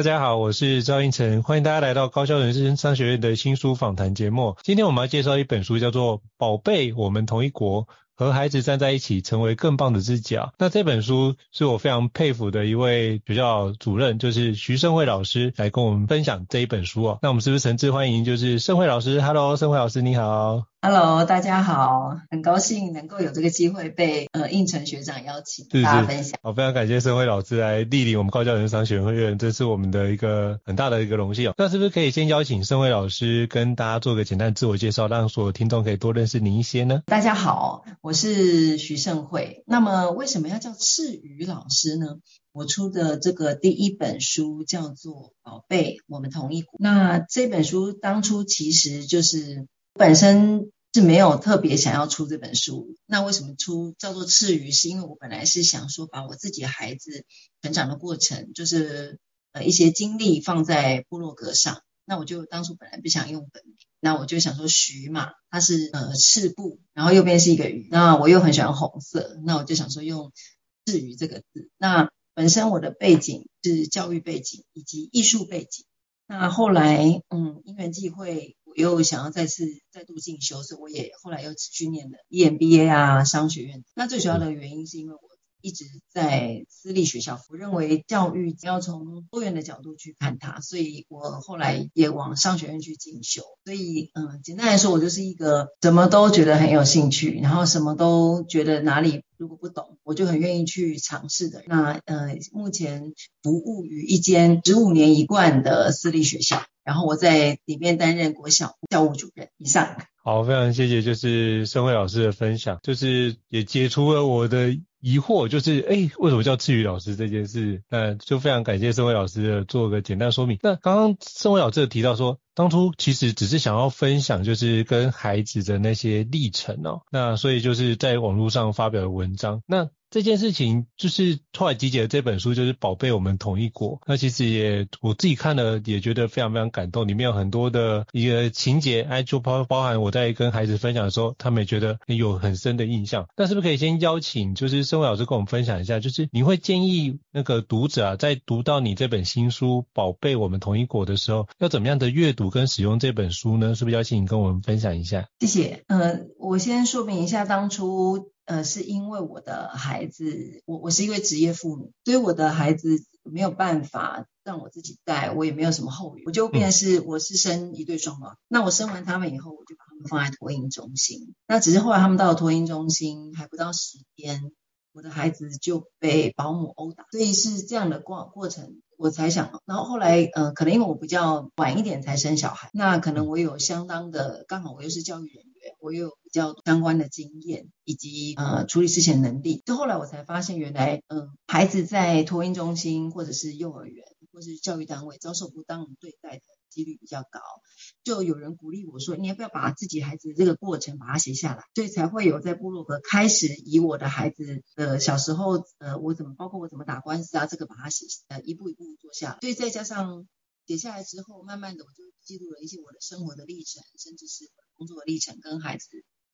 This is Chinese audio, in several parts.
大家好，我是赵英成，欢迎大家来到高校人生商学院的新书访谈节目。今天我们要介绍一本书，叫做《宝贝，我们同一国》，和孩子站在一起，成为更棒的自己啊。那这本书是我非常佩服的一位学校主任，就是徐盛惠老师，来跟我们分享这一本书哦。那我们是不是诚挚欢迎，就是盛惠老师？Hello，盛惠老师，你好。Hello，大家好，很高兴能够有这个机会被呃应成学长邀请，跟大家分享。好，非常感谢盛惠老师来莅临我们高教人生商学院，这是我们的一个很大的一个荣幸哦。那是不是可以先邀请盛惠老师跟大家做个简单的自我介绍，让所有听众可以多认识您一些呢？大家好，我我是徐盛惠。那么为什么要叫赤羽老师呢？我出的这个第一本书叫做《宝贝，我们同一国》。那这本书当初其实就是。本身是没有特别想要出这本书，那为什么出叫做赤羽？是因为我本来是想说把我自己孩子成长的过程，就是呃一些经历放在部落格上。那我就当初本来不想用本名，那我就想说徐嘛，它是呃赤部，然后右边是一个羽，那我又很喜欢红色，那我就想说用赤羽这个字。那本身我的背景是教育背景以及艺术背景，那后来嗯因缘际会。我又想要再次再度进修，所以我也后来又去念了 EMBA 啊商学院。那最主要的原因是因为我一直在私立学校，我认为教育要从多元的角度去看它，所以我后来也往商学院去进修。所以嗯，简单来说，我就是一个什么都觉得很有兴趣，然后什么都觉得哪里如果不懂，我就很愿意去尝试的。那呃，目前服务于一间十五年一贯的私立学校。然后我在里面担任国小教务主任以上。好，非常谢谢，就是盛惠老师的分享，就是也解除了我的疑惑，就是哎，为什么叫赤羽老师这件事？那就非常感谢盛惠老师的做个简单说明。那刚刚盛惠老师提到说，当初其实只是想要分享，就是跟孩子的那些历程哦，那所以就是在网络上发表的文章。那这件事情就是后来集结的这本书，就是《宝贝，我们同一国》。那其实也我自己看了，也觉得非常非常感动。里面有很多的一个情节，哎，就包包含我在跟孩子分享的时候，他们也觉得有很深的印象。那是不是可以先邀请，就是盛惠老师跟我们分享一下，就是你会建议那个读者啊，在读到你这本新书《宝贝，我们同一国》的时候，要怎么样的阅读跟使用这本书呢？是不是邀请你跟我们分享一下？谢谢。呃，我先说明一下当初。呃，是因为我的孩子，我我是一位职业父母，所以我的孩子没有办法让我自己带，我也没有什么后援，我就变成是我是生一对双胞，那我生完他们以后，我就把他们放在托婴中心，那只是后来他们到了托婴中心还不到十天，我的孩子就被保姆殴打，所以是这样的过过程，我才想，然后后来呃，可能因为我比较晚一点才生小孩，那可能我有相当的，刚好我又是教育人我有比较相关的经验，以及呃处理事情能力。就后来我才发现，原来嗯、孩子在托婴中心或者是幼儿园或者是教育单位遭受不当对待的几率比较高。就有人鼓励我说：“你要不要把自己孩子的这个过程把它写下来？”所以才会有在部落格开始以我的孩子的小时候呃，我怎么包括我怎么打官司啊，这个把它写呃一步一步做下来。所以再加上写下来之后，慢慢的我就记录了一些我的生活的历程，甚至是。工作的历程跟孩子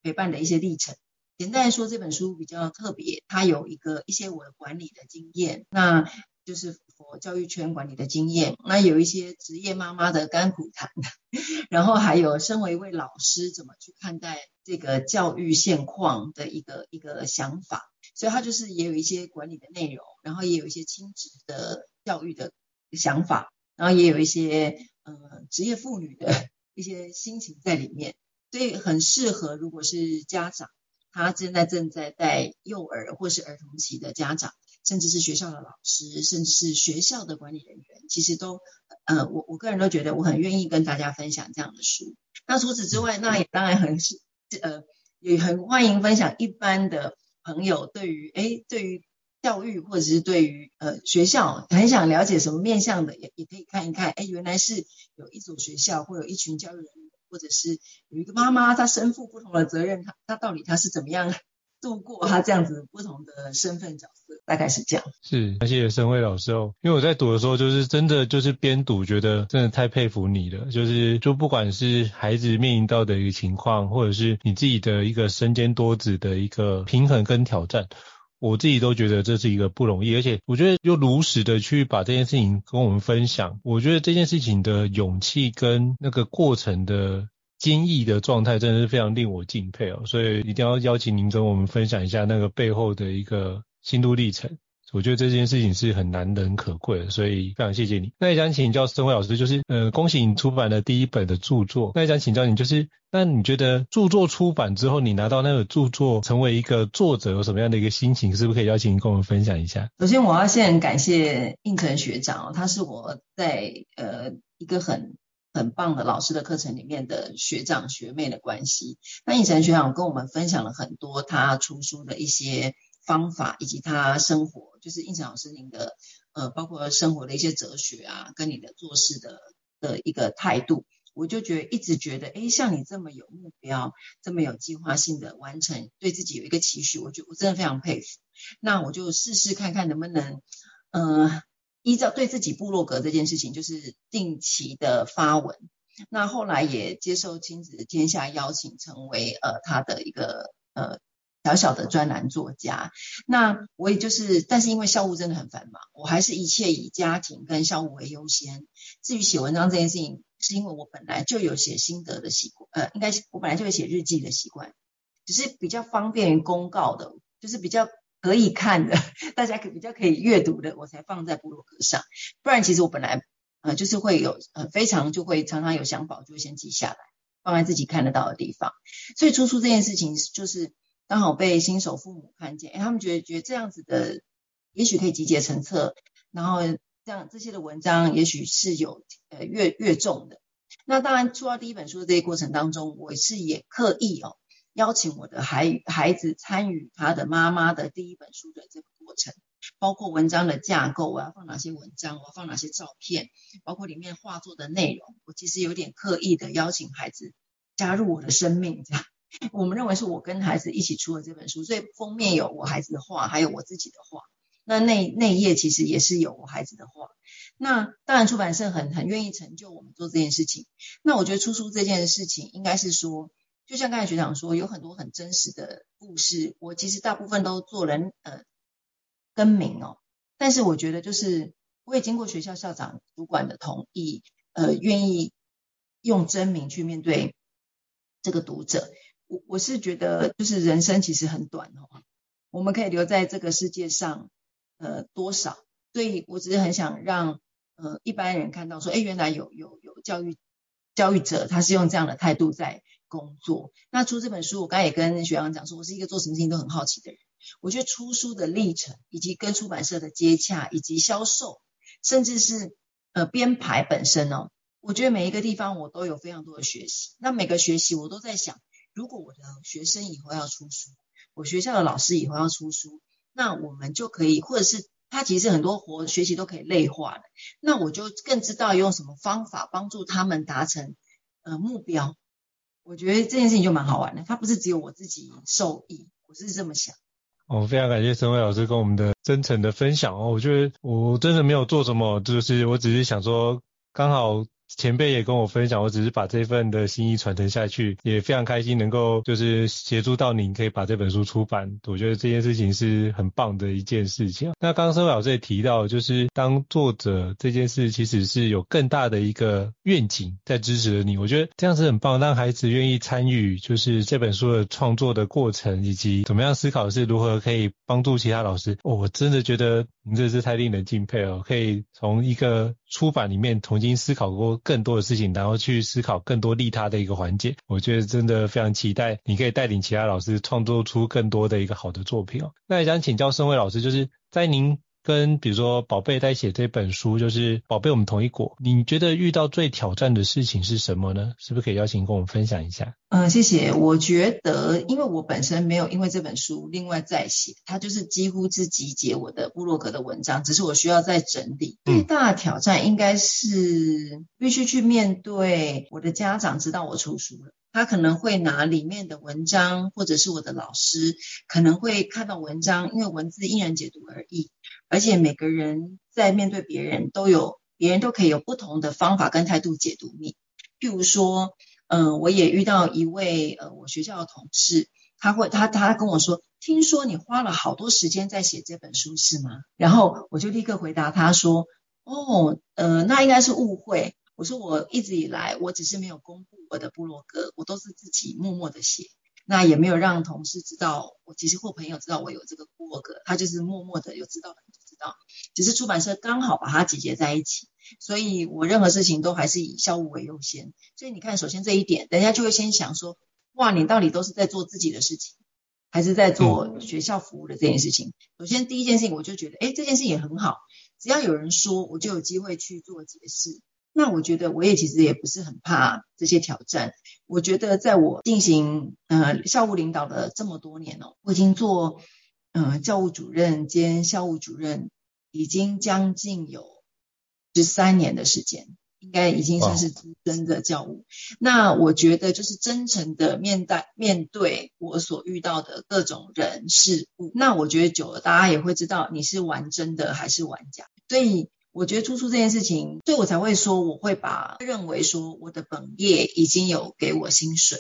陪伴的一些历程，简单来说，这本书比较特别，它有一个一些我的管理的经验。那就是我教育圈管理的经验，那有一些职业妈妈的甘苦谈，然后还有身为一位老师怎么去看待这个教育现况的一个一个想法，所以他就是也有一些管理的内容，然后也有一些亲子的教育的想法，然后也有一些呃职业妇女的一些心情在里面，所以很适合如果是家长。他现在正在带幼儿或是儿童期的家长，甚至是学校的老师，甚至是学校的管理人员，其实都，呃，我我个人都觉得我很愿意跟大家分享这样的书。那除此之外，那也当然很是，呃，也很欢迎分享一般的朋友对于，诶，对于教育或者是对于呃学校很想了解什么面向的，也也可以看一看，哎，原来是有一所学校或有一群教育人。或者是有一个妈妈，她身负不同的责任，她她到底她是怎么样 度过她这样子不同的身份角色？大概是这样。是，谢谢升慧老师哦。因为我在读的时候，就是真的就是边读，觉得真的太佩服你了。就是就不管是孩子面临到的一个情况，或者是你自己的一个身兼多职的一个平衡跟挑战。我自己都觉得这是一个不容易，而且我觉得又如实的去把这件事情跟我们分享，我觉得这件事情的勇气跟那个过程的坚毅的状态，真的是非常令我敬佩哦，所以一定要邀请您跟我们分享一下那个背后的一个心路历程。我觉得这件事情是很难能可贵的，所以非常谢谢你。那也想请教孙慧老师，就是呃，恭喜你出版了第一本的著作。那也想请教你，就是那你觉得著作出版之后，你拿到那个著作成为一个作者，有什么样的一个心情？是不是可以邀请你跟我们分享一下？首先，我要先感谢应成学长，他是我在呃一个很很棒的老师的课程里面的学长学妹的关系。那应成学长跟我们分享了很多他出书的一些。方法以及他生活，就是应成老师您的呃，包括生活的一些哲学啊，跟你的做事的的一个态度，我就觉得一直觉得，诶，像你这么有目标，这么有计划性的完成，对自己有一个期许，我觉得我真的非常佩服。那我就试试看看能不能，呃，依照对自己部落格这件事情，就是定期的发文。那后来也接受亲子天下邀请，成为呃他的一个呃。小小的专栏作家，那我也就是，但是因为校务真的很繁忙，我还是一切以家庭跟校务为优先。至于写文章这件事情，是因为我本来就有写心得的习惯，呃，应该我本来就有写日记的习惯，只是比较方便于公告的，就是比较可以看的，大家可比较可以阅读的，我才放在部落格上。不然其实我本来呃就是会有呃非常就会常常有想法，就会先记下来，放在自己看得到的地方。所以出书这件事情就是。刚好被新手父母看见，哎他们觉得觉得这样子的，也许可以集结成册，然后这样这些的文章，也许是有呃越越重的。那当然，出到第一本书的这个过程当中，我是也刻意哦邀请我的孩孩子参与他的妈妈的第一本书的这个过程，包括文章的架构，我要放哪些文章，我要放哪些照片，包括里面画作的内容，我其实有点刻意的邀请孩子加入我的生命，这样。我们认为是我跟孩子一起出的这本书，所以封面有我孩子的画，还有我自己的画。那那那一页其实也是有我孩子的画。那当然出版社很很愿意成就我们做这件事情。那我觉得出书这件事情应该是说，就像刚才学长说，有很多很真实的故事，我其实大部分都做人呃更名哦。但是我觉得就是我也经过学校校长主管的同意，呃，愿意用真名去面对这个读者。我我是觉得，就是人生其实很短哦，我们可以留在这个世界上，呃，多少？所以我只是很想让呃一般人看到说，哎，原来有有有教育教育者，他是用这样的态度在工作。那出这本书，我刚才也跟学长讲说，我是一个做什么事情都很好奇的人。我觉得出书的历程，以及跟出版社的接洽，以及销售，甚至是呃编排本身哦，我觉得每一个地方我都有非常多的学习。那每个学习我都在想。如果我的学生以后要出书，我学校的老师以后要出书，那我们就可以，或者是他其实很多活学习都可以类化的，那我就更知道用什么方法帮助他们达成呃目标。我觉得这件事情就蛮好玩的，他不是只有我自己受益，我是这么想。哦，非常感谢升慧老师跟我们的真诚的分享哦，我觉得我真的没有做什么，就是我只是想说刚好。前辈也跟我分享，我只是把这份的心意传承下去，也非常开心能够就是协助到您可以把这本书出版，我觉得这件事情是很棒的一件事情。那刚刚盛惠老师也提到，就是当作者这件事其实是有更大的一个愿景在支持着你，我觉得这样子很棒，让孩子愿意参与，就是这本书的创作的过程，以及怎么样思考是如何可以帮助其他老师。我真的觉得您这是太令人敬佩了，可以从一个出版里面重新思考过更多的事情，然后去思考更多利他的一个环节。我觉得真的非常期待，你可以带领其他老师创作出更多的一个好的作品哦。那也想请教盛伟老师，就是在您跟比如说宝贝在写这本书，就是宝贝我们同一国，你觉得遇到最挑战的事情是什么呢？是不是可以邀请跟我们分享一下？嗯，谢谢。我觉得，因为我本身没有因为这本书另外再写，它就是几乎是集结我的部落格的文章，只是我需要再整理。最大的挑战应该是必须去面对我的家长知道我出书了。他可能会拿里面的文章，或者是我的老师可能会看到文章，因为文字因人解读而异，而且每个人在面对别人都有，别人都可以有不同的方法跟态度解读你。譬如说，嗯、我也遇到一位呃我学校的同事，他会他他跟我说，听说你花了好多时间在写这本书是吗？然后我就立刻回答他说，哦，呃，那应该是误会。我说我一直以来，我只是没有公布我的部落格，我都是自己默默的写，那也没有让同事知道，我其实或朋友知道我有这个部落格，他就是默默的有知道的就知道，只是出版社刚好把它集结在一起，所以我任何事情都还是以校务为优先。所以你看，首先这一点，人家就会先想说，哇，你到底都是在做自己的事情，还是在做学校服务的这件事情？首先第一件事情，我就觉得，哎，这件事情也很好，只要有人说，我就有机会去做解释。那我觉得我也其实也不是很怕这些挑战。我觉得在我进行呃校务领导的这么多年哦，我已经做呃教务主任兼校务主任，已经将近有十三年的时间，应该已经算是资深的教务。那我觉得就是真诚的面对面对我所遇到的各种人事物。那我觉得久了，大家也会知道你是玩真的还是玩假。所以。我觉得出书这件事情，所以我才会说，我会把认为说我的本业已经有给我薪水。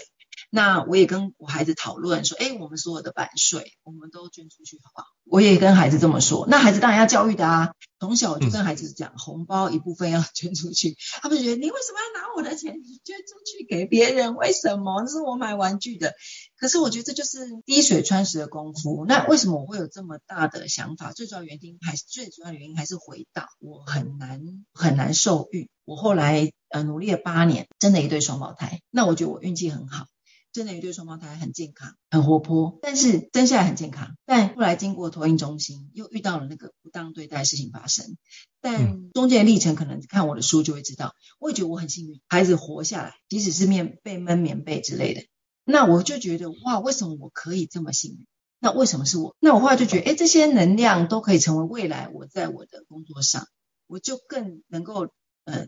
那我也跟我孩子讨论说，哎，我们所有的版税，我们都捐出去，好不好？我也跟孩子这么说。那孩子当然要教育的啊，从小就跟孩子讲，红包一部分要 捐出去。他们觉得你为什么要拿我的钱捐出去给别人？为什么？这是我买玩具的。可是我觉得这就是滴水穿石的功夫。那为什么我会有这么大的想法？最主要原因还是最主要原因还是回到我很难很难受孕。我后来呃努力了八年，生了一对双胞胎。那我觉得我运气很好。生了一对双胞胎，很健康，很活泼，但是生下来很健康。但后来经过托婴中心，又遇到了那个不当对待事情发生。但中间的历程，可能看我的书就会知道。我也觉得我很幸运，孩子活下来，即使是面被闷棉被之类的。那我就觉得哇，为什么我可以这么幸运？那为什么是我？那我后来就觉得，哎，这些能量都可以成为未来我在我的工作上，我就更能够呃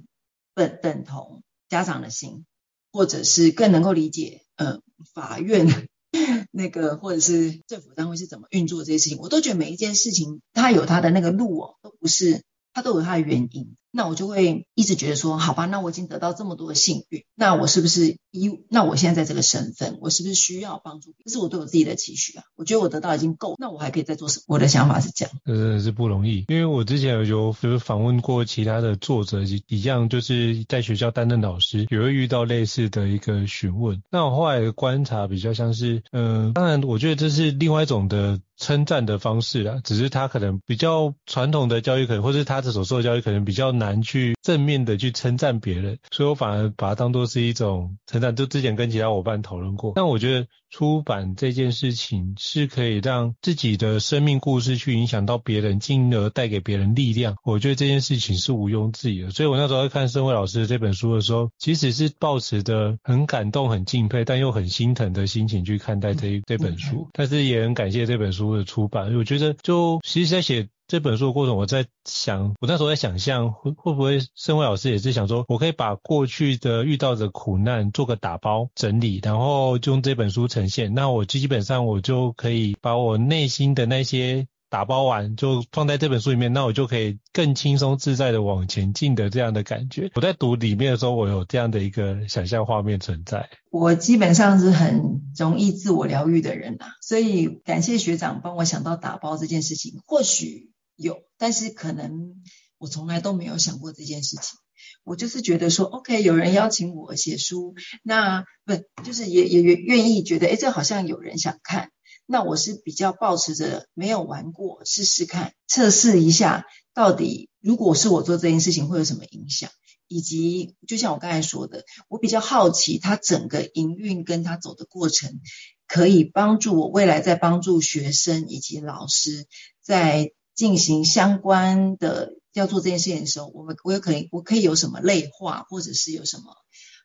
等等同家长的心，或者是更能够理解。呃，法院 那个或者是政府单位是怎么运作这些事情，我都觉得每一件事情它有它的那个路哦，都不是，它都有它的原因。那我就会一直觉得说，好吧，那我已经得到这么多的幸运，那我是不是一？那我现在在这个身份，我是不是需要帮助？这是我对我自己的期许啊。我觉得我得到已经够，那我还可以再做什么？我的想法是这样。这真的是不容易，因为我之前有就是访问过其他的作者，一样就是在学校担任老师，也会遇到类似的一个询问。那我后来的观察比较像是，嗯、当然我觉得这是另外一种的称赞的方式啊，只是他可能比较传统的教育，可能或是他的所受的教育可能比较难。难去正面的去称赞别人，所以我反而把它当做是一种称赞。就之前跟其他伙伴讨论过，但我觉得出版这件事情是可以让自己的生命故事去影响到别人，进而带给别人力量。我觉得这件事情是毋庸置疑的。所以我那时候在看盛惠老师的这本书的时候，其实是抱持着很感动、很敬佩，但又很心疼的心情去看待这这本书。但是也很感谢这本书的出版。我觉得就其实在写。这本书的过程，我在想，我那时候在想象会会不会，盛惠老师也是想说，我可以把过去的遇到的苦难做个打包整理，然后就用这本书呈现。那我基本上我就可以把我内心的那些打包完就放在这本书里面，那我就可以更轻松自在的往前进的这样的感觉。我在读里面的时候，我有这样的一个想象画面存在。我基本上是很容易自我疗愈的人啊，所以感谢学长帮我想到打包这件事情。或许有，但是可能我从来都没有想过这件事情。我就是觉得说，OK，有人邀请我写书，那不就是也也愿意觉得，哎，这好像有人想看。那我是比较抱持着没有玩过，试试看，测试一下，到底如果是我做这件事情会有什么影响，以及就像我刚才说的，我比较好奇它整个营运跟它走的过程，可以帮助我未来在帮助学生以及老师在进行相关的要做这件事情的时候，我们我有可能我可以有什么类化，或者是有什么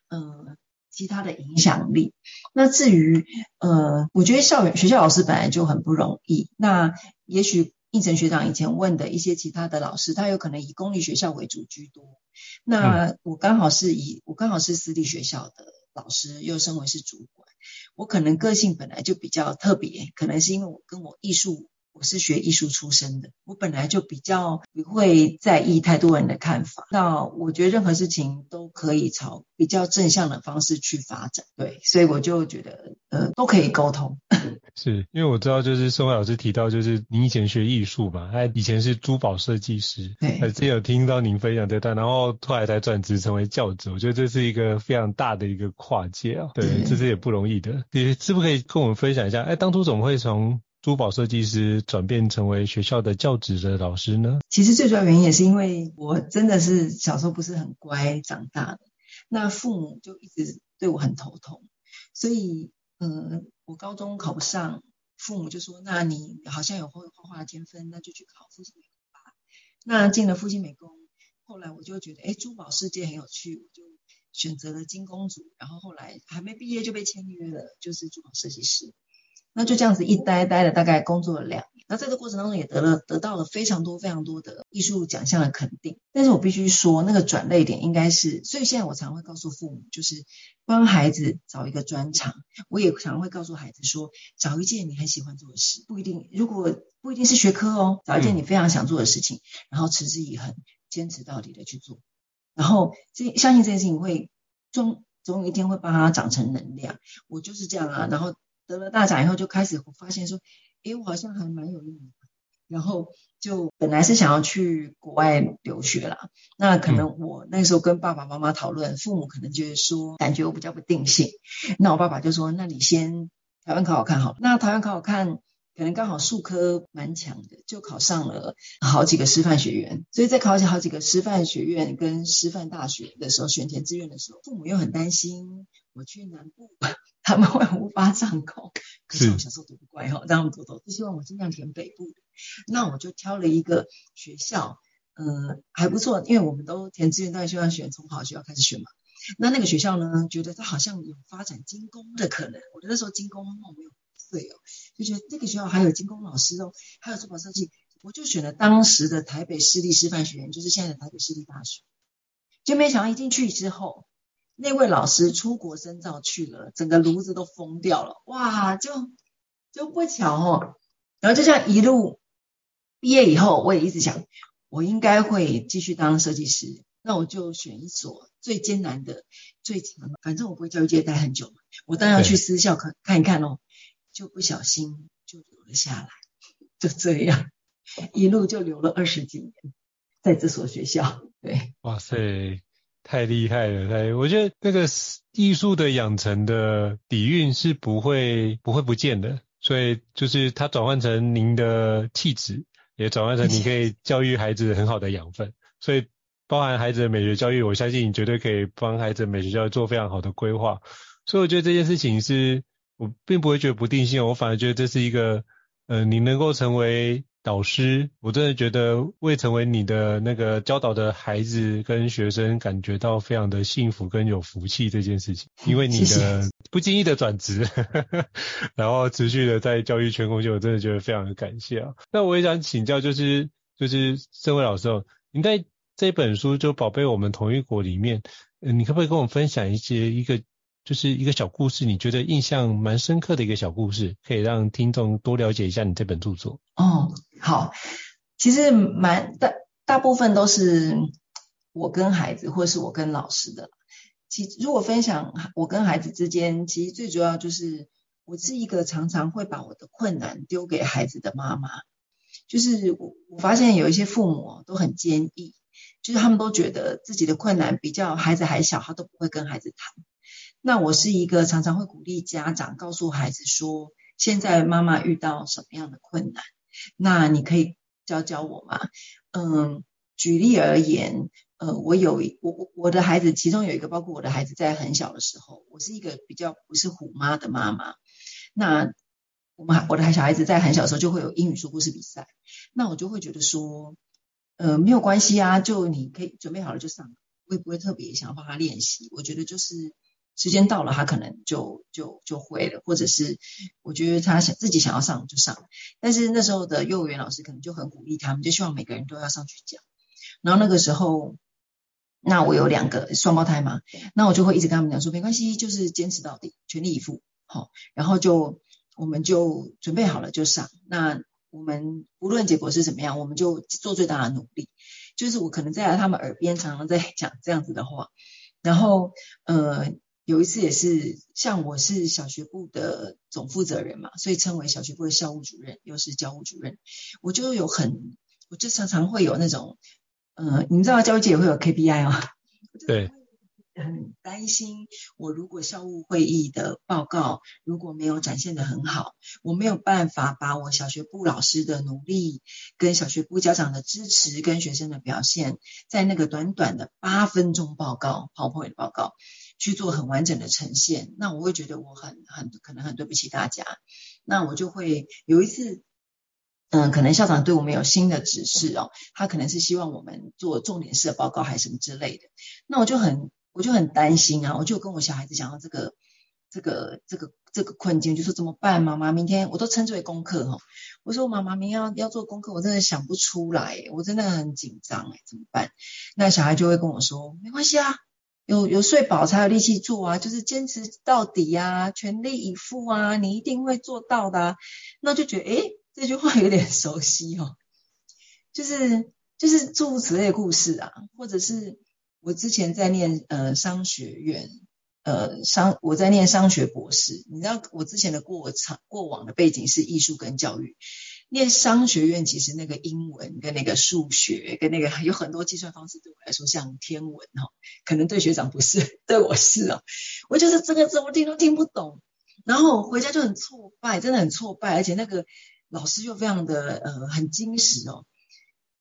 嗯。其他的影响力。那至于呃，我觉得校园学校老师本来就很不容易。那也许应成学长以前问的一些其他的老师，他有可能以公立学校为主居多。那我刚好是以我刚好是私立学校的老师，又身为是主管，我可能个性本来就比较特别，可能是因为我跟我艺术。我是学艺术出身的，我本来就比较不会在意太多人的看法。那我觉得任何事情都可以朝比较正向的方式去发展，对，所以我就觉得呃都可以沟通。是因为我知道，就是宋慧老师提到，就是您以前学艺术嘛，他以前是珠宝设计师，对，之前有听到您分享这段，然后后来才转职成为教职，我觉得这是一个非常大的一个跨界啊，对，这是也不容易的。你是不是可以跟我们分享一下？哎，当初怎么会从珠宝设计师转变成为学校的教职的老师呢？其实最主要原因也是因为我真的是小时候不是很乖长大的，那父母就一直对我很头痛，所以呃，我高中考不上，父母就说：“那你好像有画画画的天分，那就去考复兴美工吧。”那进了复兴美工，后来我就觉得，哎，珠宝世界很有趣，我就选择了金工组，然后后来还没毕业就被签约了，就是珠宝设计师。那就这样子一待待了大概工作了两年，那在这个过程当中也得了得到了非常多非常多的艺术奖项的肯定。但是我必须说，那个转类点应该是，所以现在我常会告诉父母，就是帮孩子找一个专长。我也常会告诉孩子说，找一件你很喜欢做的事，不一定，如果不一定是学科哦，找一件你非常想做的事情，然后持之以恒，坚持到底的去做，然后这相信这件事情会终总有一天会帮他长成能量。我就是这样啊，然后。得了大奖以后，就开始发现说，诶，我好像还蛮有用的。然后就本来是想要去国外留学啦，那可能我那时候跟爸爸妈妈讨论，父母可能觉得说，感觉我比较不定性。那我爸爸就说，那你先台湾考考看好了。那台湾考考看，可能刚好数科蛮强的，就考上了好几个师范学院。所以在考起好几个师范学院跟师范大学的时候，选填志愿的时候，父母又很担心我去南部。他们会无法掌控，可是我小时候读不乖哈，让他们走走，就希望我尽量填北部的。那我就挑了一个学校，呃，还不错，因为我们都填志愿，当然希望选从好学校开始选嘛。那那个学校呢，觉得它好像有发展精工的可能。我那时候精工梦没有碎哦，就觉得这个学校还有精工老师哦，还有珠宝设计，我就选了当时的台北市立师范学院，就是现在的台北市立大学。就没想到一进去之后。那位老师出国深造去了，整个炉子都疯掉了，哇，就就不巧哦。然后就这样一路毕业以后，我也一直想，我应该会继续当设计师。那我就选一所最艰难的、最强的，反正我不会教育界待很久嘛，我当然要去私校看看一看哦。就不小心就留了下来，就这样一路就留了二十几年，在这所学校。对，哇塞。太厉害了，太！我觉得那个艺术的养成的底蕴是不会不会不见的，所以就是它转换成您的气质，也转换成你可以 教育孩子很好的养分。所以包含孩子的美学教育，我相信你绝对可以帮孩子的美学教育做非常好的规划。所以我觉得这件事情是我并不会觉得不定性，我反而觉得这是一个，呃，你能够成为。导师，我真的觉得为成为你的那个教导的孩子跟学生感觉到非常的幸福跟有福气这件事情，因为你的不经意的转职，然后持续的在教育圈工作，我真的觉得非常的感谢啊。那我也想请教，就是就是盛惠老师哦，您在这本书就《宝贝我们同一国》里面，嗯，你可不可以跟我们分享一些一个？就是一个小故事，你觉得印象蛮深刻的一个小故事，可以让听众多了解一下你这本著作。哦，好，其实蛮大大部分都是我跟孩子，或是我跟老师的。其实如果分享我跟孩子之间，其实最主要就是我是一个常常会把我的困难丢给孩子的妈妈。就是我我发现有一些父母都很坚毅，就是他们都觉得自己的困难比较孩子还小，他都不会跟孩子谈。那我是一个常常会鼓励家长告诉孩子说，现在妈妈遇到什么样的困难，那你可以教教我吗？嗯，举例而言。呃，我有我我我的孩子，其中有一个包括我的孩子在很小的时候，我是一个比较不是虎妈的妈妈。那我们我的小孩子在很小的时候就会有英语说故事比赛，那我就会觉得说，呃，没有关系啊，就你可以准备好了就上，会不会特别想要帮他练习？我觉得就是时间到了，他可能就就就会了，或者是我觉得他想自己想要上就上。但是那时候的幼儿园老师可能就很鼓励他们，就希望每个人都要上去讲。然后那个时候。那我有两个双胞胎嘛，那我就会一直跟他们讲说，没关系，就是坚持到底，全力以赴，好，然后就我们就准备好了就上。那我们无论结果是怎么样，我们就做最大的努力。就是我可能在他们耳边常常在讲这样子的话。然后呃，有一次也是，像我是小学部的总负责人嘛，所以称为小学部的校务主任，又是教务主任，我就有很，我就常常会有那种。嗯，你们知道教育界也会有 KPI 吗？对，很担心我如果校务会议的报告如果没有展现的很好，我没有办法把我小学部老师的努力、跟小学部家长的支持、跟学生的表现，在那个短短的八分钟报告 PowerPoint 的报告去做很完整的呈现，那我会觉得我很很可能很对不起大家，那我就会有一次。嗯，可能校长对我们有新的指示哦，他可能是希望我们做重点式的报告还是什么之类的。那我就很，我就很担心啊，我就跟我小孩子讲到这个，这个，这个，这个困境，就说怎么办？妈妈，明天我都称之为功课哈。我说妈妈，明天要要做功课，我真的想不出来，我真的很紧张哎，怎么办？那小孩就会跟我说，没关系啊，有有睡饱才有力气做啊，就是坚持到底呀，全力以赴啊，你一定会做到的啊。那就觉得诶这句话有点熟悉哦，就是就是诸如此类故事啊，或者是我之前在念呃商学院，呃商我在念商学博士，你知道我之前的过场过往的背景是艺术跟教育，念商学院其实那个英文跟那个数学跟那个 有很多计算方式对我来说像天文哈、哦，可能对学长不是，对我是啊、哦，我就是这个字我听都听不懂，然后回家就很挫败，真的很挫败，而且那个。老师又非常的呃很矜持哦，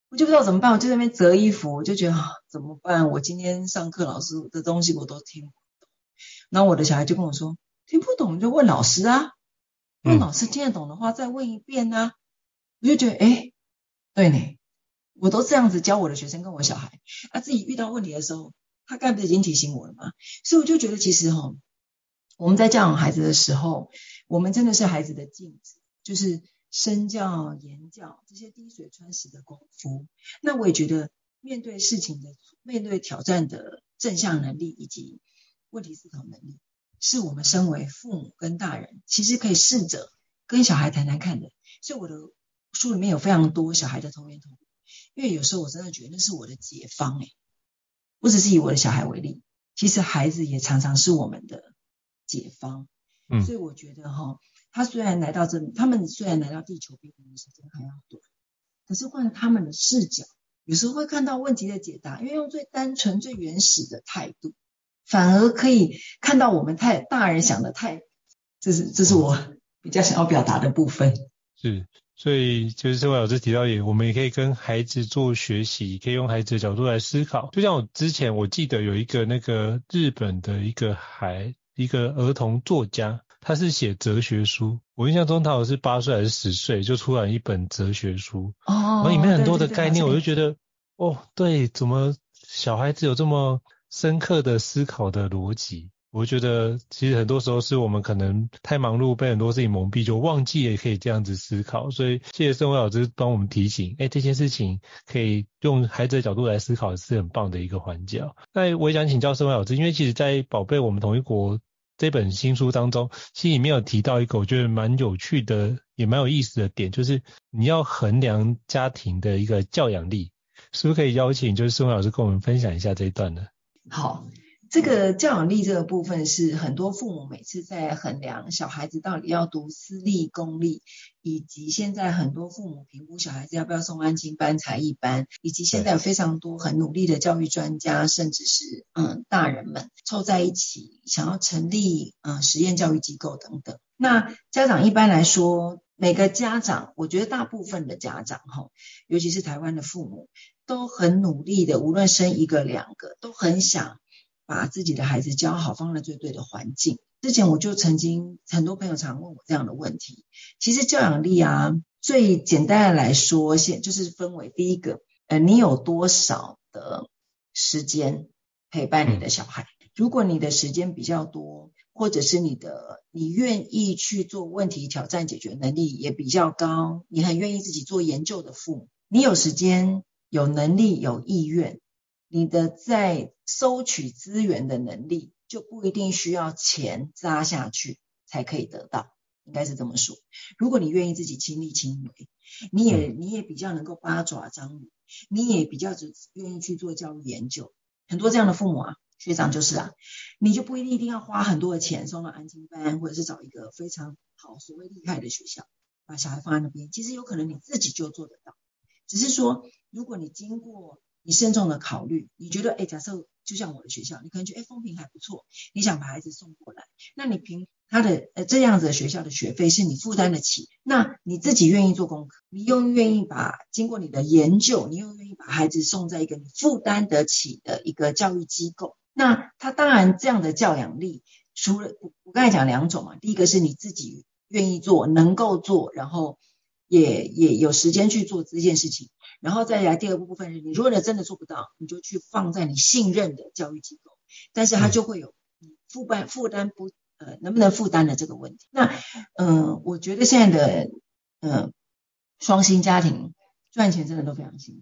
我就不知道怎么办，我就在那边折衣服，我就觉得啊怎么办？我今天上课老师的东西我都听不懂，然后我的小孩就跟我说，听不懂就问老师啊，问老师听得懂的话再问一遍啊，嗯、我就觉得哎，对呢，我都这样子教我的学生跟我小孩，啊自己遇到问题的时候，他该不是已经提醒我了吗？所以我就觉得其实哈、哦，我们在教养孩子的时候，我们真的是孩子的镜子，就是。身教言教这些滴水穿石的功夫，那我也觉得面对事情的、面对挑战的正向能力以及问题思考能力，是我们身为父母跟大人其实可以试着跟小孩谈谈看的。所以我的书里面有非常多小孩的童年童语，因为有时候我真的觉得那是我的解方诶。不只是以我的小孩为例，其实孩子也常常是我们的解方。嗯，所以我觉得哈。他虽然来到这里，他们虽然来到地球比我们时间还要短，可是换他们的视角，有时候会看到问题的解答，因为用最单纯、最原始的态度，反而可以看到我们太大人想的太，这是这是我比较想要表达的部分。是，所以就是这位老师提到也，我们也可以跟孩子做学习，可以用孩子的角度来思考。就像我之前我记得有一个那个日本的一个孩，一个儿童作家。他是写哲学书，我印象中他好像是八岁还是十岁就出版一本哲学书，哦，然后里面很多的概念，我就觉得，哦，对，怎么小孩子有这么深刻的思考的逻辑？我觉得其实很多时候是我们可能太忙碌，被很多事情蒙蔽，就忘记也可以这样子思考。所以谢谢盛辉老师帮我们提醒，哎，这件事情可以用孩子的角度来思考，是很棒的一个环节。那我也想请教盛辉老师，因为其实，在宝贝我们同一国。这本新书当中，其实里面有提到一个我觉得蛮有趣的，也蛮有意思的点，就是你要衡量家庭的一个教养力，是不是可以邀请就是诗慧老师跟我们分享一下这一段呢？好。这个教养力这个部分是很多父母每次在衡量小孩子到底要读私立、公立，以及现在很多父母评估小孩子要不要送安亲班、才艺班，以及现在有非常多很努力的教育专家，甚至是嗯大人们凑在一起想要成立嗯实验教育机构等等。那家长一般来说，每个家长，我觉得大部分的家长哈，尤其是台湾的父母，都很努力的，无论生一个两个，都很想。把自己的孩子教好，放在最对的环境。之前我就曾经很多朋友常问我这样的问题。其实教养力啊，最简单的来说，先就是分为第一个，呃，你有多少的时间陪伴你的小孩？如果你的时间比较多，或者是你的你愿意去做问题挑战解决能力也比较高，你很愿意自己做研究的父母，你有时间、有能力、有意愿。你的在收取资源的能力就不一定需要钱砸下去才可以得到，应该是这么说。如果你愿意自己亲力亲为，你也你也比较能够八爪章鱼，你也比较只愿意去做教育研究。很多这样的父母啊，学长就是啊，你就不一定一定要花很多的钱送到安亲班，或者是找一个非常好、所谓厉害的学校，把小孩放在那边。其实有可能你自己就做得到，只是说如果你经过。你慎重的考虑，你觉得，哎，假设就像我的学校，你可能觉得，哎，风评还不错，你想把孩子送过来，那你凭他的呃这样子的学校的学费是你负担得起，那你自己愿意做功课，你又愿意把经过你的研究，你又愿意把孩子送在一个你负担得起的一个教育机构，那他当然这样的教养力，除了我我刚才讲两种嘛，第一个是你自己愿意做，能够做，然后也也有时间去做这件事情。然后再来第二个部分是，你如果真的做不到，你就去放在你信任的教育机构，但是它就会有负担负担不呃能不能负担的这个问题。那嗯、呃，我觉得现在的嗯、呃、双薪家庭赚钱真的都非常辛苦。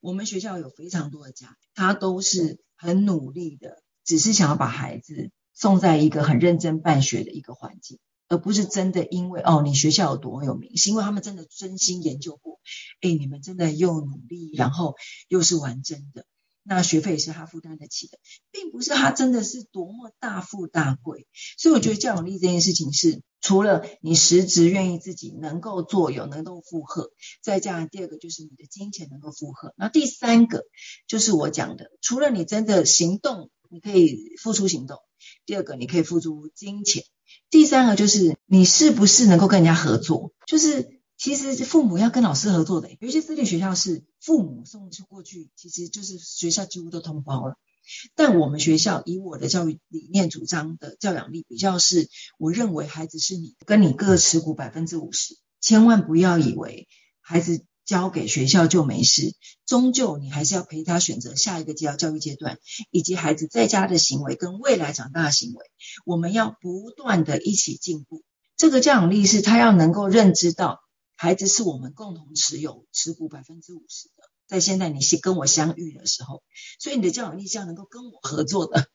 我们学校有非常多的家，他都是很努力的，只是想要把孩子送在一个很认真办学的一个环境。而不是真的因为哦，你学校有多有名，是因为他们真的真心研究过，哎，你们真的又努力，然后又是玩真的，那学费也是他负担得起的，并不是他真的是多么大富大贵。所以我觉得教养力这件事情是，除了你实质愿意自己能够做，有能够负荷，再加上第二个就是你的金钱能够负荷，那第三个就是我讲的，除了你真的行动，你可以付出行动，第二个你可以付出金钱。第三个就是你是不是能够跟人家合作？就是其实父母要跟老师合作的，有些私立学校是父母送过去，其实就是学校几乎都通包了。但我们学校以我的教育理念主张的教养力比较是，我认为孩子是你跟你各持股百分之五十，千万不要以为孩子。交给学校就没事，终究你还是要陪他选择下一个教教育阶段，以及孩子在家的行为跟未来长大的行为，我们要不断的一起进步。这个教养力是他要能够认知到，孩子是我们共同持有持股百分之五十的，在现在你是跟我相遇的时候，所以你的教养力是要能够跟我合作的。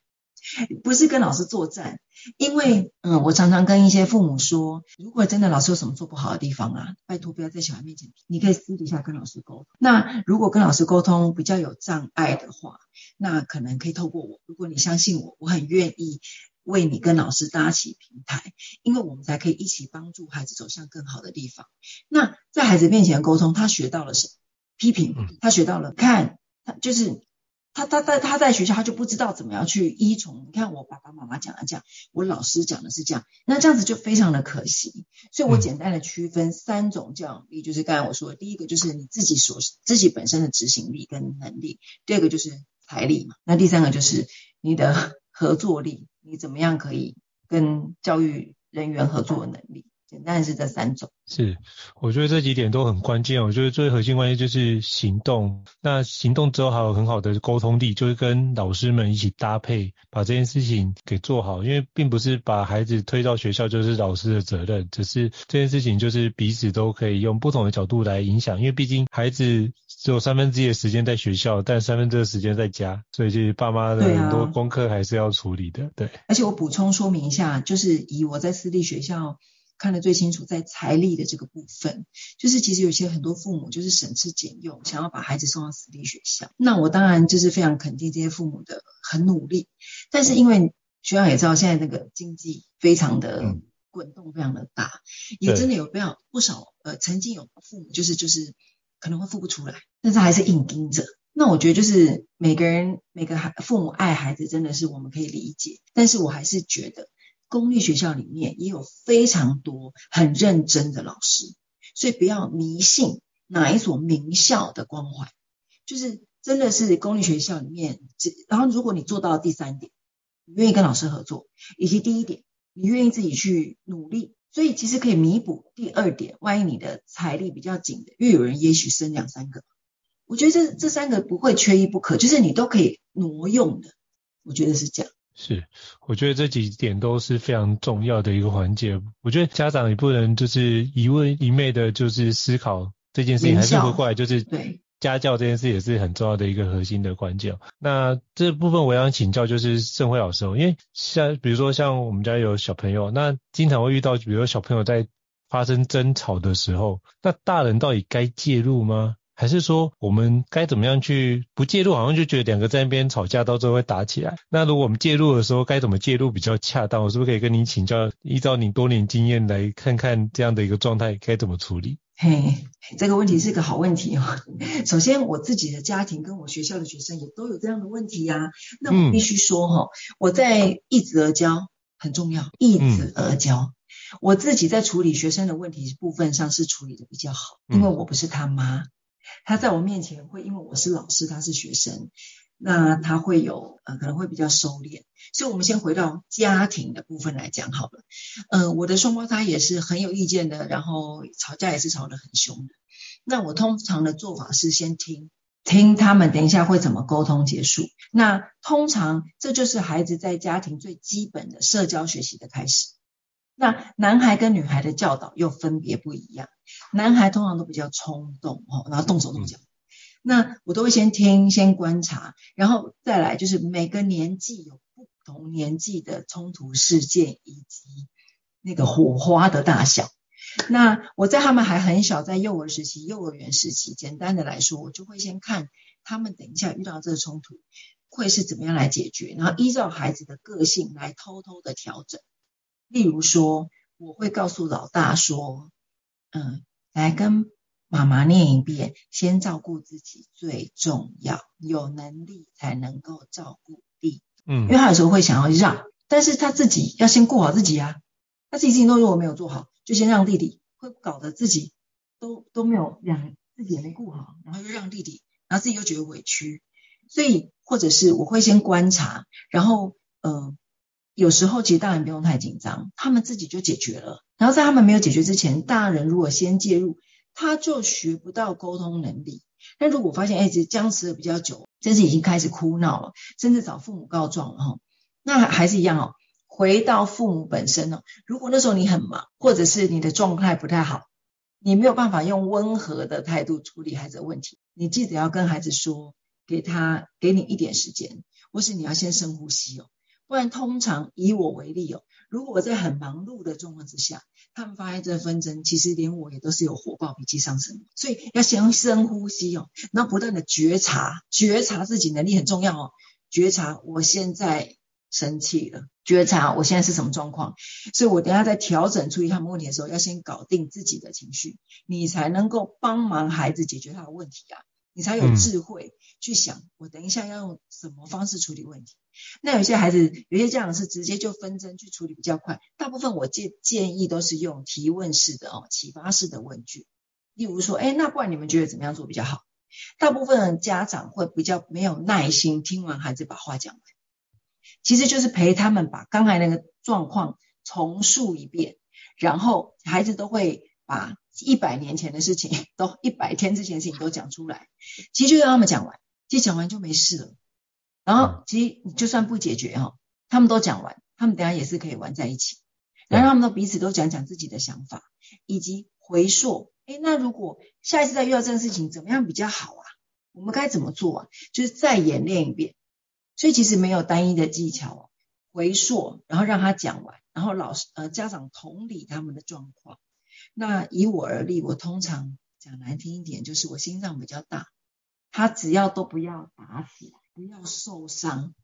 不是跟老师作战，因为嗯，我常常跟一些父母说，如果真的老师有什么做不好的地方啊，拜托不要在小孩面前，你可以私底下跟老师沟通。那如果跟老师沟通比较有障碍的话，那可能可以透过我，如果你相信我，我很愿意为你跟老师搭起平台，因为我们才可以一起帮助孩子走向更好的地方。那在孩子面前沟通，他学到了什么？批评，他学到了看，他就是。他他在他在学校，他就不知道怎么样去依从。你看我爸爸妈妈讲的这样，我老师讲的是这样，那这样子就非常的可惜。所以我简单的区分三种教养力，就是刚才我说的，第一个就是你自己所自己本身的执行力跟能力，第二个就是财力嘛，那第三个就是你的 合作力，你怎么样可以跟教育人员合作的能力。简单的是这三种。是，我觉得这几点都很关键。我觉得最核心关键就是行动。那行动之后还有很好的沟通力，就是跟老师们一起搭配，把这件事情给做好。因为并不是把孩子推到学校就是老师的责任，只是这件事情就是彼此都可以用不同的角度来影响。因为毕竟孩子只有三分之一的时间在学校，但三分之二的时间在家，所以就是爸妈的很多功课还是要处理的。对，啊、对。而且我补充说明一下，就是以我在私立学校。看得最清楚，在财力的这个部分，就是其实有些很多父母就是省吃俭用，想要把孩子送到私立学校。那我当然就是非常肯定这些父母的很努力，但是因为学校也知道现在那个经济非常的滚动，非常的大，嗯、也真的有非常不少呃曾经有父母就是就是可能会付不出来，但是还是硬盯着。那我觉得就是每个人每个孩父母爱孩子真的是我们可以理解，但是我还是觉得。公立学校里面也有非常多很认真的老师，所以不要迷信哪一所名校的光环，就是真的是公立学校里面。然后如果你做到第三点，你愿意跟老师合作，以及第一点，你愿意自己去努力，所以其实可以弥补第二点。万一你的财力比较紧的，又有人也许生两三个，我觉得这这三个不会缺一不可，就是你都可以挪用的。我觉得是这样。是，我觉得这几点都是非常重要的一个环节。我觉得家长也不能就是一味一昧的，就是思考这件事情，还是回过来就是对家教这件事也是很重要的一个核心的关键。那这部分我想请教就是盛辉老师，因为像比如说像我们家有小朋友，那经常会遇到，比如说小朋友在发生争吵的时候，那大人到底该介入吗？还是说我们该怎么样去不介入？好像就觉得两个在那边吵架，到最后会打起来。那如果我们介入的时候，该怎么介入比较恰当？我是不是可以跟您请教？依照您多年经验来看看这样的一个状态该怎么处理？嘿，这个问题是个好问题哦。首先，我自己的家庭跟我学校的学生也都有这样的问题呀、啊。那我必须说哈，嗯、我在易子而教很重要，易子而教。嗯、我自己在处理学生的问题部分上是处理的比较好，因为我不是他妈。他在我面前会，因为我是老师，他是学生，那他会有呃可能会比较收敛。所以，我们先回到家庭的部分来讲好了。呃，我的双胞胎也是很有意见的，然后吵架也是吵得很凶的。那我通常的做法是先听，听他们等一下会怎么沟通结束。那通常这就是孩子在家庭最基本的社交学习的开始。那男孩跟女孩的教导又分别不一样，男孩通常都比较冲动哦，然后动手动脚。那我都会先听，先观察，然后再来就是每个年纪有不同年纪的冲突事件以及那个火花的大小。那我在他们还很小，在幼儿时期、幼儿园时期，简单的来说，我就会先看他们等一下遇到这个冲突会是怎么样来解决，然后依照孩子的个性来偷偷的调整。例如说，我会告诉老大说：“嗯，来跟妈妈念一遍，先照顾自己最重要，有能力才能够照顾弟。嗯，因为他有时候会想要让，但是他自己要先顾好自己啊。他自己事情都如果没有做好，就先让弟弟，会搞得自己都都没有两自己也没顾好，然后又让弟弟，然后自己又觉得委屈。所以，或者是我会先观察，然后嗯。”有时候其实大人不用太紧张，他们自己就解决了。然后在他们没有解决之前，大人如果先介入，他就学不到沟通能力。但如果发现哎，这僵持了比较久，甚至已经开始哭闹了，甚至找父母告状了哈，那还是一样哦。回到父母本身哦，如果那时候你很忙，或者是你的状态不太好，你没有办法用温和的态度处理孩子的问题，你记得要跟孩子说，给他给你一点时间，或是你要先深呼吸哦。不然，通常以我为例哦，如果我在很忙碌的状况之下，他们发生这纷争，其实连我也都是有火爆、脾气上升，所以要先深呼吸哦，然后不断的觉察，觉察自己能力很重要哦，觉察我现在生气了，觉察我现在是什么状况，所以我等下在调整处理他们问题的时候，要先搞定自己的情绪，你才能够帮忙孩子解决他的问题啊，你才有智慧去想，我等一下要用什么方式处理问题。那有些孩子，有些家长是直接就纷争去处理比较快。大部分我建建议都是用提问式的哦，启发式的问句。例如说，哎，那不然你们觉得怎么样做比较好？大部分的家长会比较没有耐心听完孩子把话讲完，其实就是陪他们把刚才那个状况重述一遍，然后孩子都会把一百年前的事情都一百天之前的事情都讲出来，其实就让他们讲完，其实讲完就没事了。然后其实你就算不解决哈，他们都讲完，他们等下也是可以玩在一起，然后他们都彼此都讲讲自己的想法，以及回溯，哎，那如果下一次再遇到这个事情，怎么样比较好啊？我们该怎么做啊？就是再演练一遍。所以其实没有单一的技巧哦，回溯，然后让他讲完，然后老师呃家长同理他们的状况。那以我而立，我通常讲难听一点，就是我心脏比较大，他只要都不要打起来，不要受伤，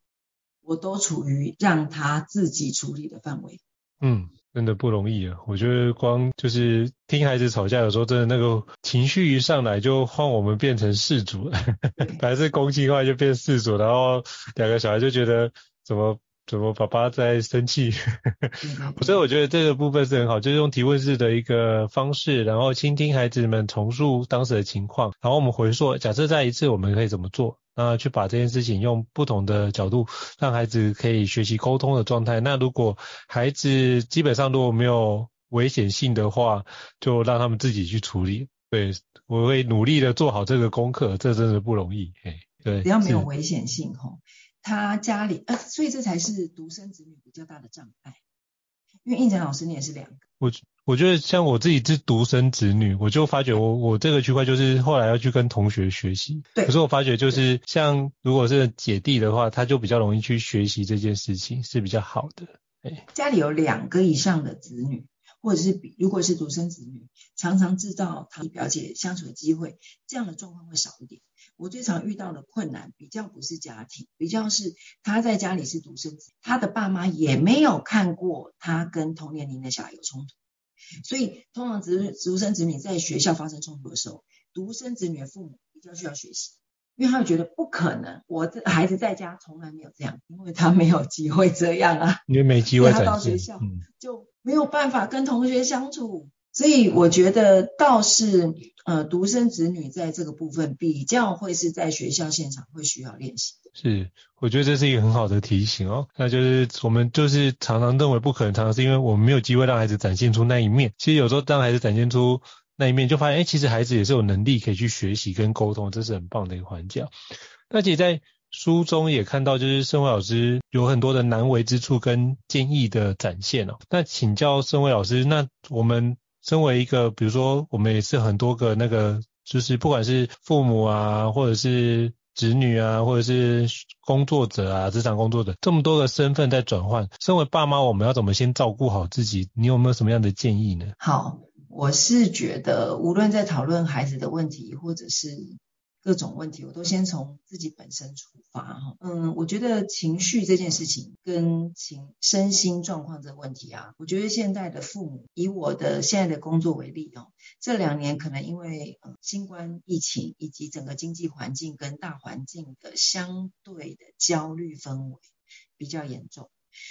我都处于让他自己处理的范围。嗯。真的不容易啊！我觉得光就是听孩子吵架，有时候真的那个情绪一上来，就换我们变成事主了。本来是公鸡，后来就变事主，然后两个小孩就觉得怎么怎么爸爸在生气。所以我觉得这个部分是很好，就是用提问式的一个方式，然后倾听孩子们重述当时的情况，然后我们回溯，假设再一次我们可以怎么做。那去把这件事情用不同的角度，让孩子可以学习沟通的状态。那如果孩子基本上如果没有危险性的话，就让他们自己去处理。对，我会努力的做好这个功课，这真的不容易。哎，对，只要没有危险性吼，他家里呃，所以这才是独生子女比较大的障碍。因为应成老师你也是两个，我。我觉得像我自己是独生子女，我就发觉我我这个区块就是后来要去跟同学学习。对。可是我发觉就是像如果是姐弟的话，他就比较容易去学习这件事情是比较好的。哎，家里有两个以上的子女，或者是比如果是独生子女，常常制造他表姐相处的机会，这样的状况会少一点。我最常遇到的困难比较不是家庭，比较是他在家里是独生子，他的爸妈也没有看过他跟同年龄的小孩有冲突。所以，通常独独生子女在学校发生冲突的时候，独生子女的父母比较需要学习，因为他会觉得不可能，我这孩子在家从来没有这样，因为他没有机会这样啊，因为没机会，他到学校就没有办法跟同学相处。所以我觉得倒是，呃，独生子女在这个部分比较会是在学校现场会需要练习的。是，我觉得这是一个很好的提醒哦。那就是我们就是常常认为不可能，常常是因为我们没有机会让孩子展现出那一面。其实有时候当孩子展现出那一面，就发现，哎，其实孩子也是有能力可以去学习跟沟通，这是很棒的一个环节。那其实在书中也看到，就是盛惠老师有很多的难为之处跟建议的展现哦。那请教盛惠老师，那我们。身为一个，比如说我们也是很多个那个，就是不管是父母啊，或者是子女啊，或者是工作者啊，职场工作者，这么多个身份在转换。身为爸妈，我们要怎么先照顾好自己？你有没有什么样的建议呢？好，我是觉得无论在讨论孩子的问题，或者是。各种问题，我都先从自己本身出发哈。嗯，我觉得情绪这件事情跟情身心状况这个问题啊，我觉得现在的父母，以我的现在的工作为例哦，这两年可能因为呃新冠疫情以及整个经济环境跟大环境的相对的焦虑氛围比较严重，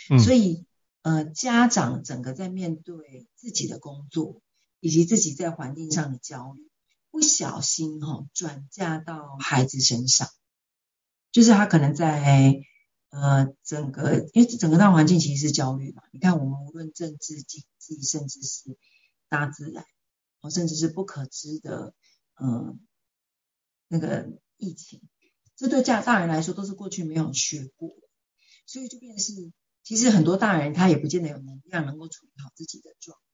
嗯，所以呃家长整个在面对自己的工作以及自己在环境上的焦虑。不小心哈、哦、转嫁到孩子身上，就是他可能在呃整个，因为整个大环境其实是焦虑嘛。你看我们无论政治、经济，甚至是大自然，哦，甚至是不可知的，嗯、呃，那个疫情，这对家大人来说都是过去没有学过，所以就变成是，其实很多大人他也不见得有能量能够处理好自己的状况。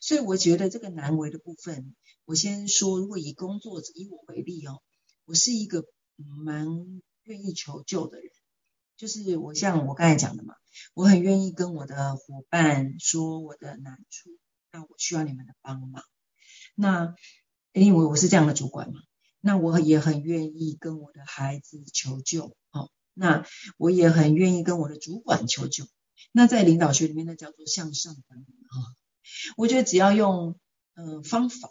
所以我觉得这个难为的部分，我先说，如果以工作以我为例哦，我是一个蛮愿意求救的人，就是我像我刚才讲的嘛，我很愿意跟我的伙伴说我的难处，那我需要你们的帮忙。那因为我是这样的主管嘛，那我也很愿意跟我的孩子求救哦，那我也很愿意跟我的主管求救。那在领导学里面，那叫做向上管理哈。我觉得只要用嗯、方法，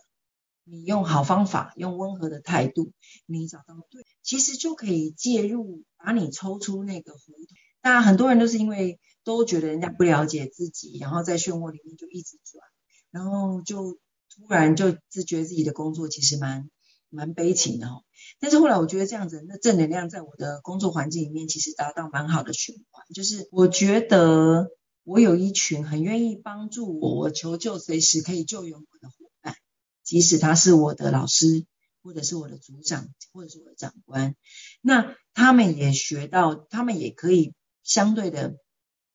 你用好方法，用温和的态度，你找到对，其实就可以介入，把你抽出那个胡同。当然，很多人都是因为都觉得人家不了解自己，然后在漩涡里面就一直转，然后就突然就自觉自己的工作其实蛮蛮悲情的哦。但是后来我觉得这样子，那正能量在我的工作环境里面其实达到蛮好的循环，就是我觉得。我有一群很愿意帮助我，我求救随时可以救援我的伙伴，即使他是我的老师，或者是我的组长，或者是我的长官，那他们也学到，他们也可以相对的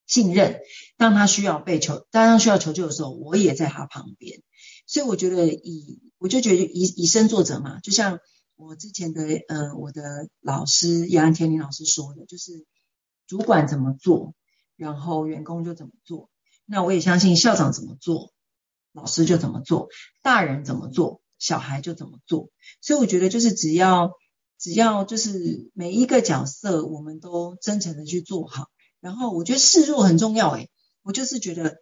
信任。当他需要被求，当他需要求救的时候，我也在他旁边。所以我觉得以，我就觉得以以身作则嘛，就像我之前的呃我的老师杨安天林老师说的，就是主管怎么做。然后员工就怎么做，那我也相信校长怎么做，老师就怎么做，大人怎么做，小孩就怎么做。所以我觉得就是只要只要就是每一个角色，我们都真诚的去做好。然后我觉得示弱很重要诶，我就是觉得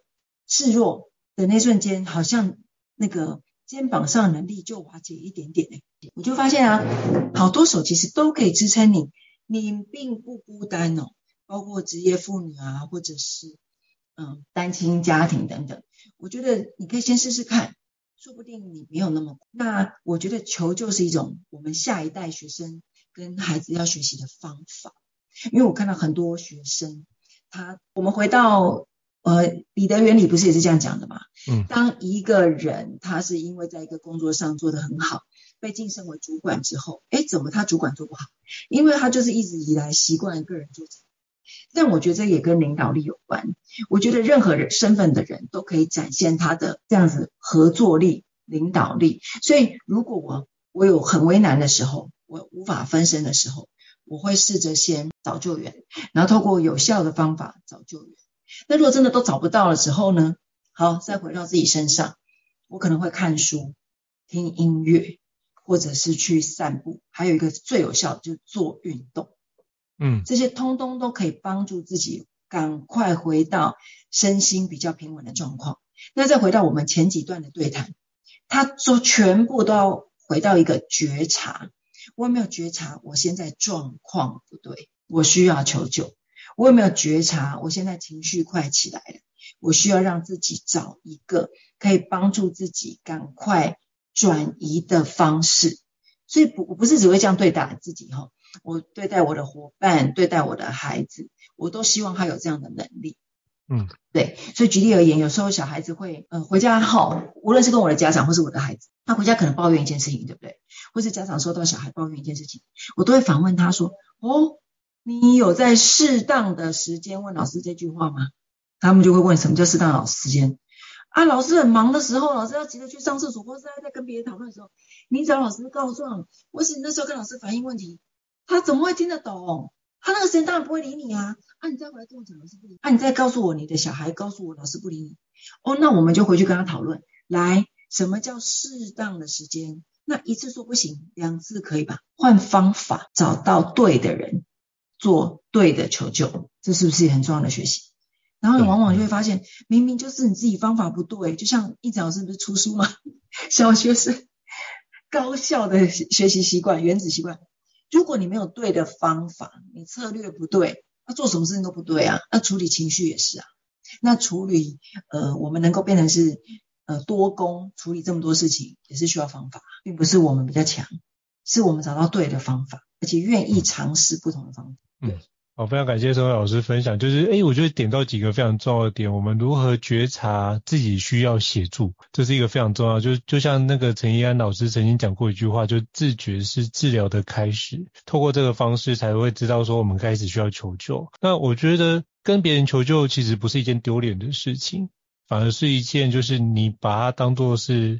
示弱的那瞬间，好像那个肩膀上能力就瓦解一点点诶，我就发现啊，好多手其实都可以支撑你，你并不孤单哦。包括职业妇女啊，或者是嗯单亲家庭等等，我觉得你可以先试试看，说不定你没有那么。那我觉得求救是一种我们下一代学生跟孩子要学习的方法，因为我看到很多学生，他我们回到呃彼得原理不是也是这样讲的嘛？嗯，当一个人他是因为在一个工作上做得很好，被晋升为主管之后，哎，怎么他主管做不好？因为他就是一直以来习惯一个人做。但我觉得这也跟领导力有关。我觉得任何人身份的人都可以展现他的这样子合作力、领导力。所以，如果我我有很为难的时候，我无法分身的时候，我会试着先找救援，然后透过有效的方法找救援。那如果真的都找不到了之后呢？好，再回到自己身上，我可能会看书、听音乐，或者是去散步。还有一个最有效的就是做运动。嗯，这些通通都可以帮助自己赶快回到身心比较平稳的状况。那再回到我们前几段的对谈，他说全部都要回到一个觉察。我有没有觉察我现在状况不对，我需要求救？我有没有觉察我现在情绪快起来了？我需要让自己找一个可以帮助自己赶快转移的方式。所以不，我不是只会这样对打自己哈。我对待我的伙伴，对待我的孩子，我都希望他有这样的能力。嗯，对。所以举例而言，有时候小孩子会，呃，回家后，无论是跟我的家长或是我的孩子，他回家可能抱怨一件事情，对不对？或是家长收到小孩抱怨一件事情，我都会反问他说：“哦，你有在适当的时间问老师这句话吗？”他们就会问：“什么叫适当的老师时间？”啊，老师很忙的时候，老师要急着去上厕所，或是在跟别人讨论的时候，你找老师告状，或是你那时候跟老师反映问题。他怎么会听得懂？他那个时间当然不会理你啊！啊，你再回来跟我讲老师不理你，啊，你再告诉我你的小孩告诉我老师不理你。哦，那我们就回去跟他讨论，来，什么叫适当的时间？那一次说不行，两次可以吧？换方法，找到对的人，做对的求救，这是不是很重要的学习？然后你往往就会发现，明明就是你自己方法不对，就像一早老师不是出书吗？小学生高效的学习习惯，原子习惯。如果你没有对的方法，你策略不对，那做什么事情都不对啊。那处理情绪也是啊。那处理呃，我们能够变成是呃多功，处理这么多事情也是需要方法，并不是我们比较强，是我们找到对的方法，而且愿意尝试不同的方法。对。好，非常感谢松蔚老师分享，就是诶，我觉得点到几个非常重要的点，我们如何觉察自己需要协助，这是一个非常重要，就就像那个陈一安老师曾经讲过一句话，就自觉是治疗的开始，透过这个方式才会知道说我们开始需要求救。那我觉得跟别人求救其实不是一件丢脸的事情，反而是一件就是你把它当做是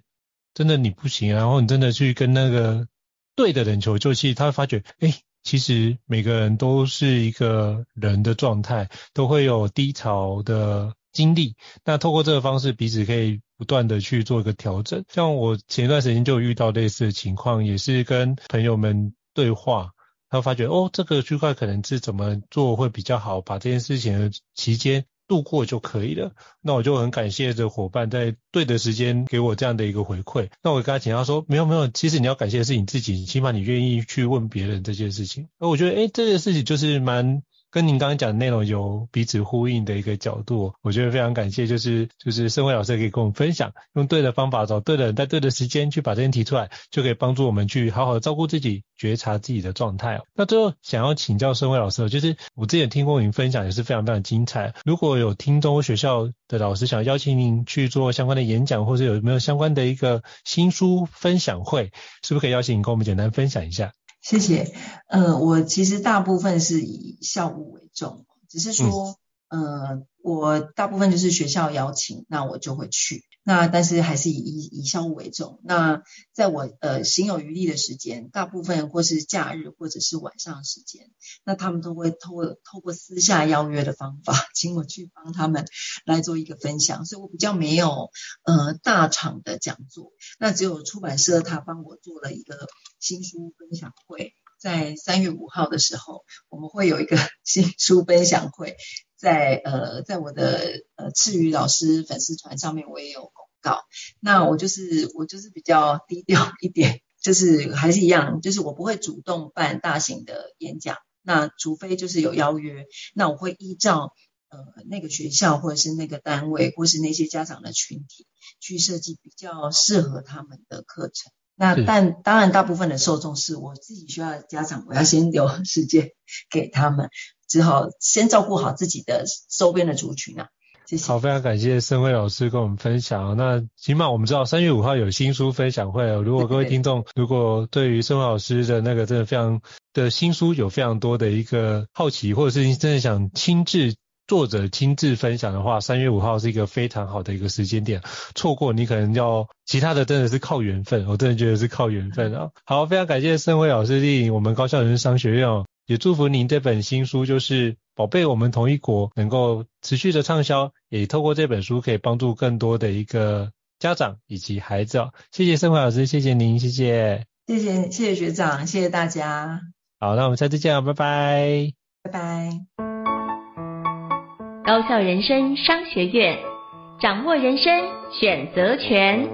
真的你不行，然后你真的去跟那个对的人求救，其实他会发觉，诶其实每个人都是一个人的状态，都会有低潮的经历。那透过这个方式，彼此可以不断的去做一个调整。像我前一段时间就遇到类似的情况，也是跟朋友们对话，他发觉哦，这个区块可能是怎么做会比较好，把这件事情的期间。度过就可以了，那我就很感谢这伙伴在对的时间给我这样的一个回馈。那我跟他讲，他说没有没有，其实你要感谢的是你自己，起码你愿意去问别人这件事情。而我觉得，诶，这件事情就是蛮跟您刚刚讲的内容有彼此呼应的一个角度，我觉得非常感谢，就是就是盛惠老师可以跟我们分享，用对的方法找对的人，在对的时间去把这些提出来，就可以帮助我们去好好的照顾自己，觉察自己的状态。那最后想要请教盛惠老师，就是我之前听过您分享也是非常非常精彩，如果有听众或学校的老师想邀请您去做相关的演讲，或者有没有相关的一个新书分享会，是不是可以邀请您跟我们简单分享一下？谢谢。呃，我其实大部分是以校务为重，只是说，嗯、呃，我大部分就是学校邀请，那我就会去。那但是还是以以以商务为重。那在我呃行有余力的时间，大部分或是假日或者是晚上时间，那他们都会透过透过私下邀约的方法，请我去帮他们来做一个分享。所以我比较没有呃大场的讲座，那只有出版社他帮我做了一个新书分享会，在三月五号的时候，我们会有一个 新书分享会。在呃，在我的呃赤羽老师粉丝团上面，我也有公告。那我就是我就是比较低调一点，就是还是一样，就是我不会主动办大型的演讲。那除非就是有邀约，那我会依照呃那个学校或者是那个单位或是那些家长的群体去设计比较适合他们的课程。那但当然大部分的受众是我自己需要的家长，我要先留时间给他们。只好先照顾好自己的周边的族群啊，谢谢。好，非常感谢盛辉老师跟我们分享。那起码我们知道三月五号有新书分享会哦。如果各位听众如果对于盛辉老师的那个真的非常的新书有非常多的一个好奇，或者是你真的想亲自作者亲自分享的话，三月五号是一个非常好的一个时间点。错过你可能要其他的真的是靠缘分，我真的觉得是靠缘分啊。好，非常感谢盛惠老师莅临我们高校人生商学院哦。也祝福您这本新书就是《宝贝，我们同一国》能够持续的畅销，也透过这本书可以帮助更多的一个家长以及孩子哦。谢谢盛惠老师，谢谢您，谢谢，谢谢谢谢学长，谢谢大家。好，那我们下次见啊，拜拜，拜拜。高校人生商学院，掌握人生选择权。